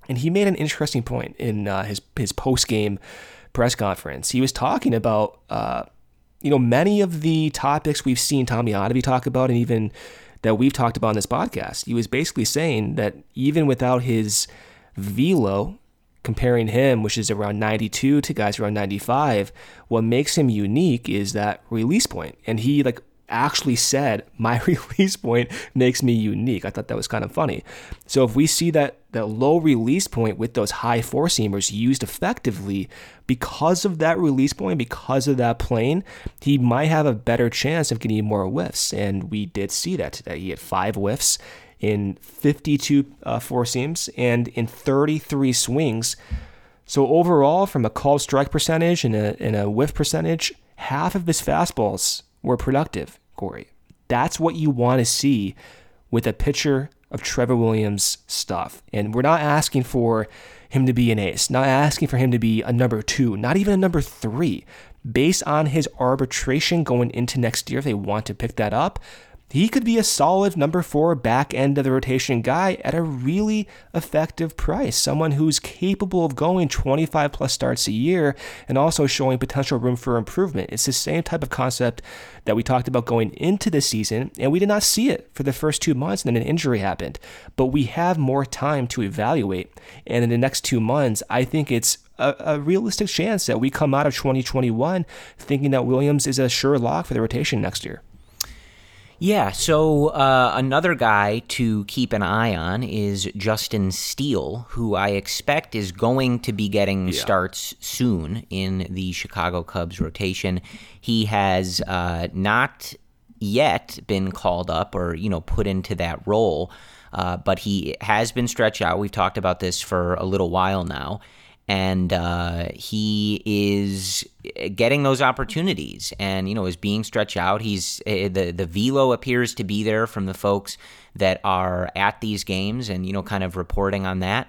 And he made an interesting point in uh, his his post game press conference. He was talking about uh, you know many of the topics we've seen Tommy Hottovy talk about, and even that we've talked about in this podcast. He was basically saying that even without his velo comparing him, which is around 92 to guys around 95, what makes him unique is that release point. And he like actually said, my release point makes me unique. I thought that was kind of funny. So if we see that that low release point with those high four seamers used effectively because of that release point, because of that plane, he might have a better chance of getting more whiffs. And we did see that today. He had five whiffs in 52 uh, four seams and in 33 swings. So overall, from a called strike percentage and a, and a whiff percentage, half of his fastballs were productive, Corey. That's what you want to see with a pitcher of Trevor Williams' stuff. And we're not asking for him to be an ace, not asking for him to be a number two, not even a number three. Based on his arbitration going into next year, if they want to pick that up, he could be a solid number four back end of the rotation guy at a really effective price. Someone who's capable of going 25 plus starts a year and also showing potential room for improvement. It's the same type of concept that we talked about going into the season, and we did not see it for the first two months, and then an injury happened. But we have more time to evaluate. And in the next two months, I think it's a, a, realistic chance that we come out of 2021 thinking that Williams is a sure lock for the rotation next year. Yeah, so uh, another guy to keep an eye on is Justin Steele, who I expect is going to be getting yeah. starts soon in the Chicago Cubs rotation. He has uh, not yet been called up or you know put into that role, uh, but he has been stretched out. We've talked about this for a little while now and uh, he is getting those opportunities. And you know is being stretched out he's uh, the the velo appears to be there from the folks that are at these games and you know kind of reporting on that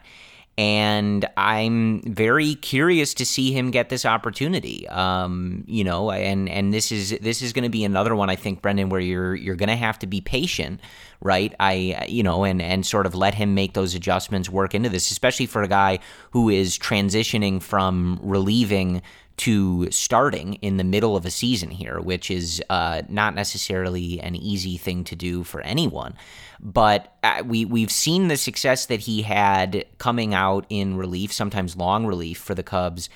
and I'm very curious to see him get this opportunity. Um, you know, and and this is this is going to be another one I think, Brendan, where you're you're going to have to be patient right? I you know and and sort of let him make those adjustments work into this, especially for a guy who is transitioning from relieving to starting in the middle of a season here, which is uh, not necessarily an easy thing to do for anyone. But uh, we we've seen the success that he had coming out in relief, sometimes long relief for the Cubs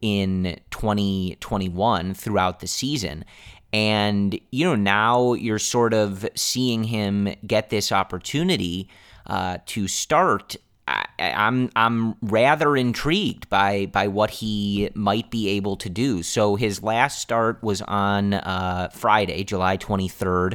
in 2021 throughout the season. And, you know, now you're sort of seeing him get this opportunity uh, to start. I, I'm I'm rather intrigued by by what he might be able to do. So his last start was on uh, Friday, July 23rd,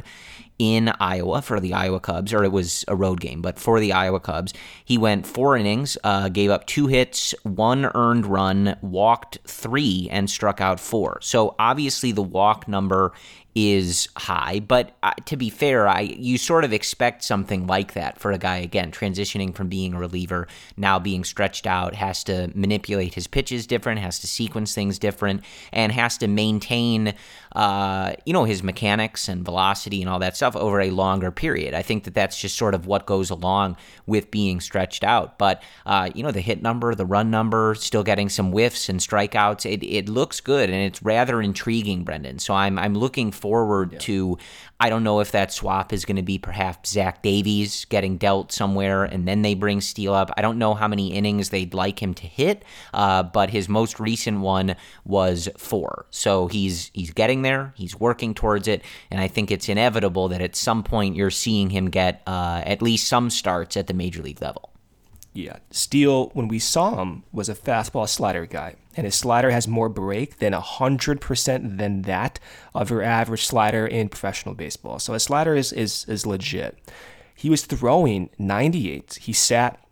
in Iowa for the Iowa Cubs, or it was a road game, but for the Iowa Cubs. He went four innings, uh, gave up two hits, one earned run, walked three, and struck out four. So obviously the walk number is high, but uh, to be fair, I you sort of expect something like that for a guy again transitioning from being a reliever now being stretched out, has to manipulate his pitches different, has to sequence things different, and has to maintain uh, you know his mechanics and velocity and all that stuff over a longer period. I think that that's just sort of what goes along with being stretched out. But uh, you know the hit number, the run number, still getting some whiffs and strikeouts. It it looks good and it's rather intriguing, Brendan. So I'm I'm looking forward yeah. to. I don't know if that swap is going to be perhaps Zach Davies getting dealt somewhere and then they bring Steele up. I don't know how many innings they'd like him to hit, uh, but his most recent one was four. So he's he's getting there, he's working towards it, and I think it's inevitable that at some point you're seeing him get uh, at least some starts at the major league level. Yeah, Steele, when we saw him, was a fastball slider guy, and his slider has more break than 100% than that of your average slider in professional baseball. So his slider is, is, is legit. He was throwing 98. He sat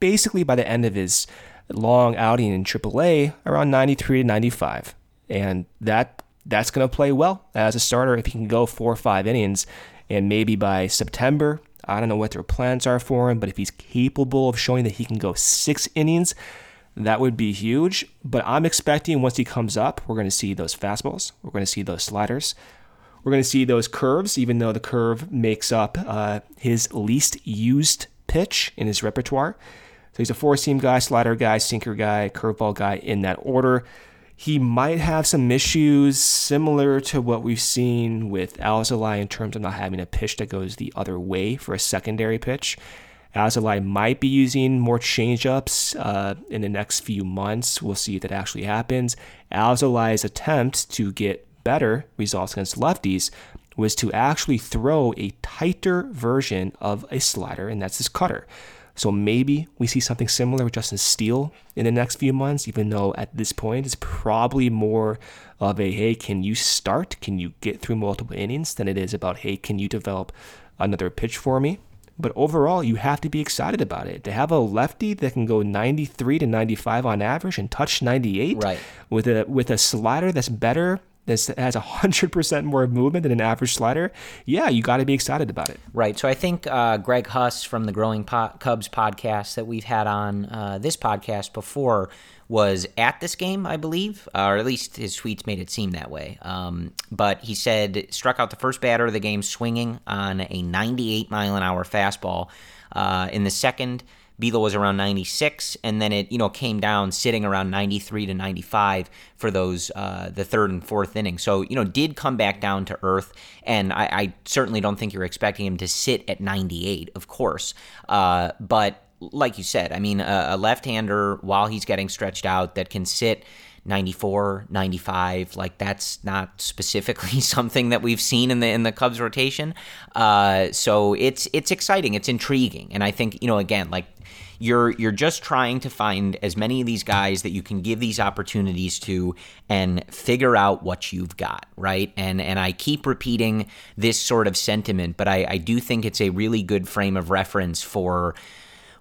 basically by the end of his long outing in AAA around 93 to 95. And that that's going to play well as a starter if he can go four or five innings. And maybe by September, I don't know what their plans are for him, but if he's capable of showing that he can go six innings, that would be huge. But I'm expecting once he comes up, we're going to see those fastballs, we're going to see those sliders, we're going to see those curves, even though the curve makes up uh, his least used pitch in his repertoire. So he's a four seam guy, slider guy, sinker guy, curveball guy in that order. He might have some issues similar to what we've seen with Alzolay in terms of not having a pitch that goes the other way for a secondary pitch. Alzolay might be using more changeups uh, in the next few months. We'll see if that actually happens. Alzolay's attempt to get better results against lefties was to actually throw a tighter version of a slider, and that's his cutter. So maybe we see something similar with Justin Steele in the next few months, even though at this point it's probably more of a hey, can you start? Can you get through multiple innings than it is about hey, can you develop another pitch for me? But overall, you have to be excited about it. To have a lefty that can go 93 to 95 on average and touch 98 right. with a with a slider that's better that has 100% more movement than an average slider, yeah, you got to be excited about it. Right. So I think uh, Greg Huss from the Growing po- Cubs podcast that we've had on uh, this podcast before was at this game, I believe, or at least his tweets made it seem that way. Um, but he said struck out the first batter of the game swinging on a 98 mile an hour fastball. Uh, in the second, Beetle was around 96, and then it you know came down sitting around 93 to 95 for those uh, the third and fourth inning. So you know did come back down to earth, and I, I certainly don't think you're expecting him to sit at 98, of course, uh, but like you said, I mean a, a left-hander while he's getting stretched out that can sit 94, 95. Like that's not specifically something that we've seen in the in the Cubs rotation. Uh, so it's it's exciting, it's intriguing, and I think you know again like you're you're just trying to find as many of these guys that you can give these opportunities to and figure out what you've got right? And and i keep repeating this sort of sentiment but i, I do think it's a really good frame of reference for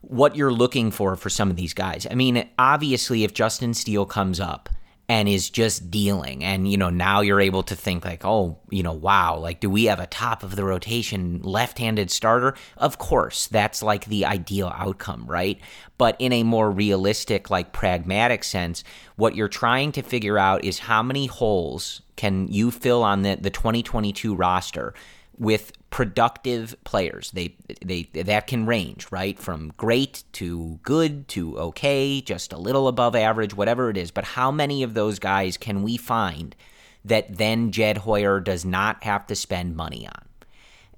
what you're looking for for some of these guys. I mean obviously if justin steele comes up and is just dealing. And, you know, now you're able to think, like, oh, you know, wow, like, do we have a top of the rotation left handed starter? Of course, that's like the ideal outcome, right? But in a more realistic, like, pragmatic sense, what you're trying to figure out is how many holes can you fill on the, the 2022 roster with productive players. They they that can range, right? From great to good to okay, just a little above average, whatever it is. But how many of those guys can we find that then Jed Hoyer does not have to spend money on?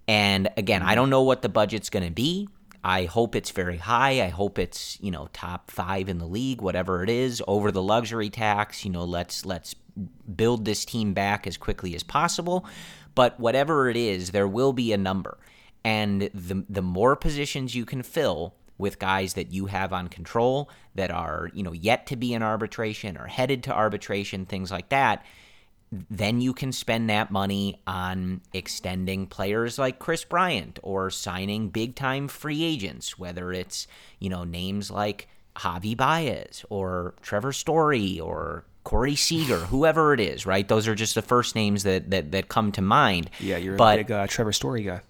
And again, I don't know what the budget's going to be. I hope it's very high. I hope it's, you know, top 5 in the league, whatever it is, over the luxury tax, you know, let's let's build this team back as quickly as possible. But whatever it is, there will be a number. And the the more positions you can fill with guys that you have on control that are, you know, yet to be in arbitration or headed to arbitration, things like that, then you can spend that money on extending players like Kris Bryant or signing big time free agents, whether it's, you know, names like Javy Baez or Trevor Story or Corey Seager, whoever it is, right? Those are just the first names that that, that come to mind. Yeah, you're but, a big uh, Trevor Story guy.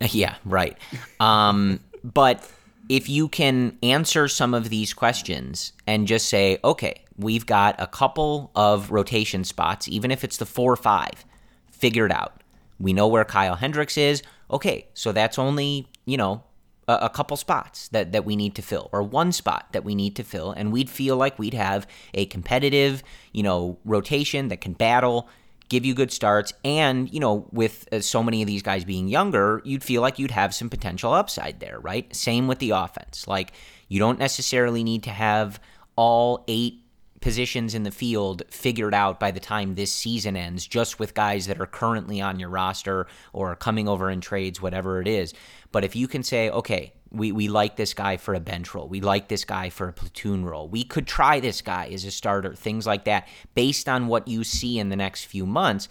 Yeah, right. Um, but if you can answer some of these questions and just say, okay, we've got a couple of rotation spots, even if it's the four or five, figured out. We know where Kyle Hendricks is. Okay, so that's only, you know, a, a couple spots that, that we need to fill, or one spot that we need to fill, and we'd feel like we'd have a competitive, you know, rotation that can battle, give you good starts, and you know, with uh, so many of these guys being younger, you'd feel like you'd have some potential upside there, right? Same with the offense. Like you don't necessarily need to have all eight positions in the field figured out by the time this season ends, just with guys that are currently on your roster or coming over in trades, whatever it is. But if you can say, okay, we, we like this guy for a bench role. We like this guy for a platoon role. We could try this guy as a starter, things like that, based on what you see in the next few months.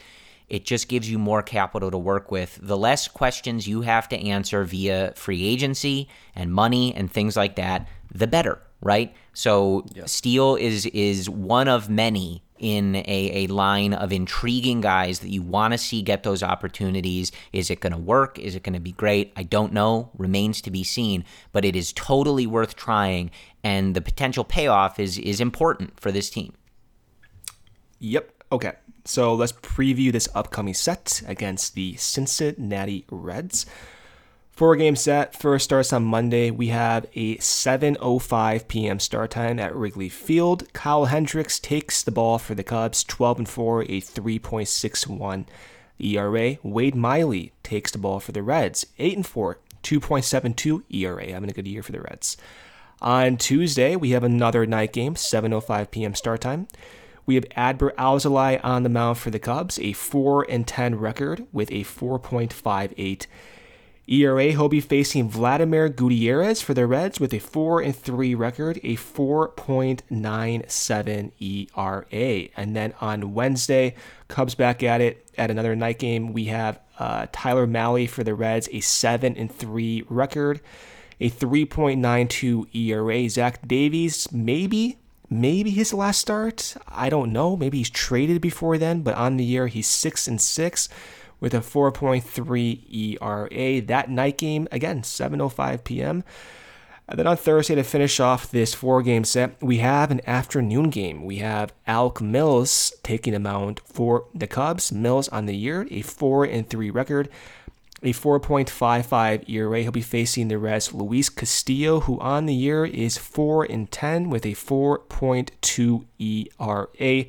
It just gives you more capital to work with. The less questions you have to answer via free agency and money and things like that, the better, right? So Steele is is one of many in a, a line of intriguing guys that you want to see get those opportunities. Is it going to work? Is it going to be great? I don't know. Remains to be seen. But it is totally worth trying, and the potential payoff is is important for this team. Yep. Okay. So let's preview this upcoming set against the Cincinnati Reds. Four game set. First starts on Monday. We have a 7:05 p.m. start time at Wrigley Field. Kyle Hendricks takes the ball for the Cubs, 12 and 4, a 3.61 ERA. Wade Miley takes the ball for the Reds, 8 and 4, 2.72 ERA. Having a good year for the Reds. On Tuesday, we have another night game, 7:05 p.m. start time. We have Adbert Alzolay on the mound for the Cubs, a 4 and 10 record with a 4.58 ERA. He'll be facing Vladimir Gutierrez for the Reds with a 4 and 3 record, a 4.97 ERA. And then on Wednesday, Cubs back at it at another night game. We have uh, Tyler Mahle for the Reds, a 7 and 3 record, a 3.92 ERA. Zach Davies, maybe maybe his last start. I don't know. Maybe he's traded before then, but on the year he's six and six with a 4.3 ERA. That night game again, 7:05 p.m. And then on Thursday to finish off this four-game set, we have an afternoon game. We have Alec Mills taking the mound for the Cubs. Mills on the year, a four and three record a 4.55 ERA. He'll be facing the Reds Luis Castillo, who on the year is 4 and 10 with a 4.2 ERA.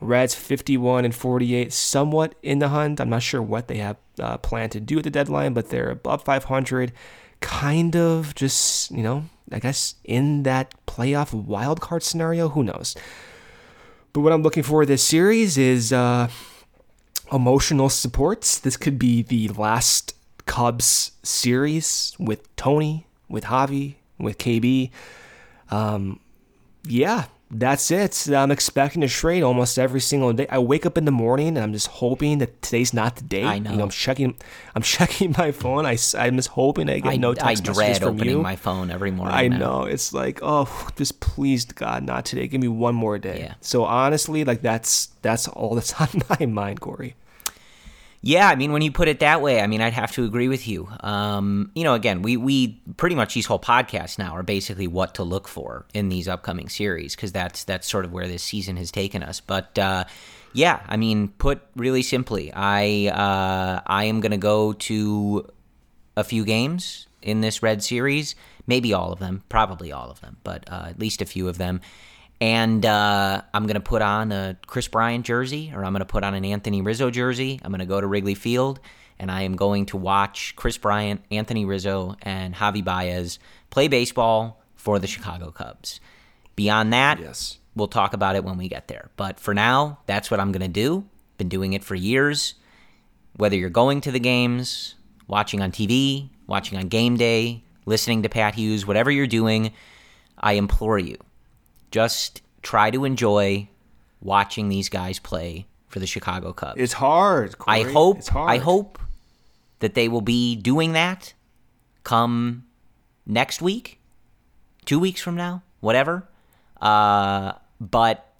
Reds 51 and 48, somewhat in the hunt. I'm not sure what they have uh, planned to do at the deadline, but they're above 500, kind of just you know, I guess in that playoff wild card scenario. Who knows? But what I'm looking for this series is. Uh, emotional supports. This could be the last Cubs series with Tony, with Javy, with KB. Um, yeah, that's it. I'm expecting to trade almost every single day. I wake up in the morning and I'm just hoping that today's not the day. I know. You know I'm checking. I'm checking my phone. I, am just hoping I get I, no I text messages dread from opening you. my phone every morning. I now. know. It's like, oh, just please God, not today. Give me one more day. Yeah. So honestly, like that's that's all that's on my mind, Corey. Yeah, I mean, when you put it that way, I mean, I'd have to agree with you. Um, you know, again, we we pretty much these whole podcasts now are basically what to look for in these upcoming series because that's that's sort of where this season has taken us. But uh, yeah, I mean, put really simply, I uh, I am going to go to a few games in this Red series, maybe all of them, probably all of them, but uh, at least a few of them. And uh, I'm going to put on a Kris Bryant jersey, or I'm going to put on an Anthony Rizzo jersey. I'm going to go to Wrigley Field, and I am going to watch Kris Bryant, Anthony Rizzo, and Javy Baez play baseball for the Chicago Cubs. Beyond that, Yes. we'll talk about it when we get there. But for now, that's what I'm going to do. Been doing it for years. Whether you're going to the games, watching on TV, watching on game day, listening to Pat Hughes, whatever you're doing, I implore you, just try to enjoy watching these guys play for the Chicago Cubs. It's hard. I hope It's hard. I hope that they will be doing that come next week, two weeks from now, whatever. Uh, but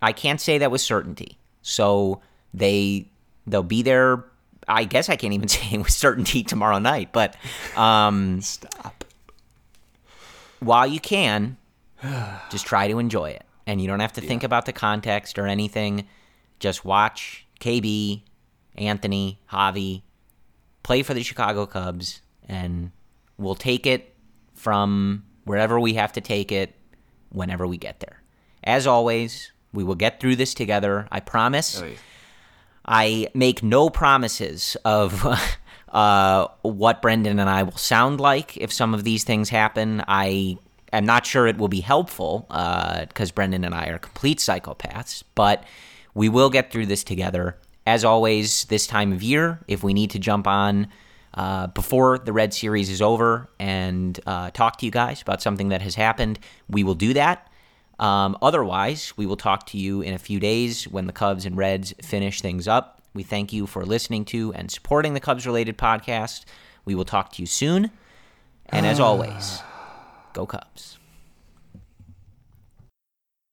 I can't say that with certainty. So they they'll be there. I guess I can't even say with certainty tomorrow night. But um, Stop. while you can, just try to enjoy it. And you don't have to think about the context or anything. Just watch KB, Anthony, Javy play for the Chicago Cubs, and we'll take it from wherever we have to take it whenever we get there. As always, we will get through this together. I promise. Oy. I make no promises of uh, what Brendan and I will sound like if some of these things happen. I am not sure it will be helpful because Brendan and I are complete psychopaths, but we will get through this together. As always, this time of year, if we need to jump on uh, before the Red Series is over and uh, talk to you guys about something that has happened, we will do that. Um, otherwise, we will talk to you in a few days when the Cubs and Reds finish things up. We thank you for listening to and supporting the Cubs related podcast. We will talk to you soon. And as always, go Cubs.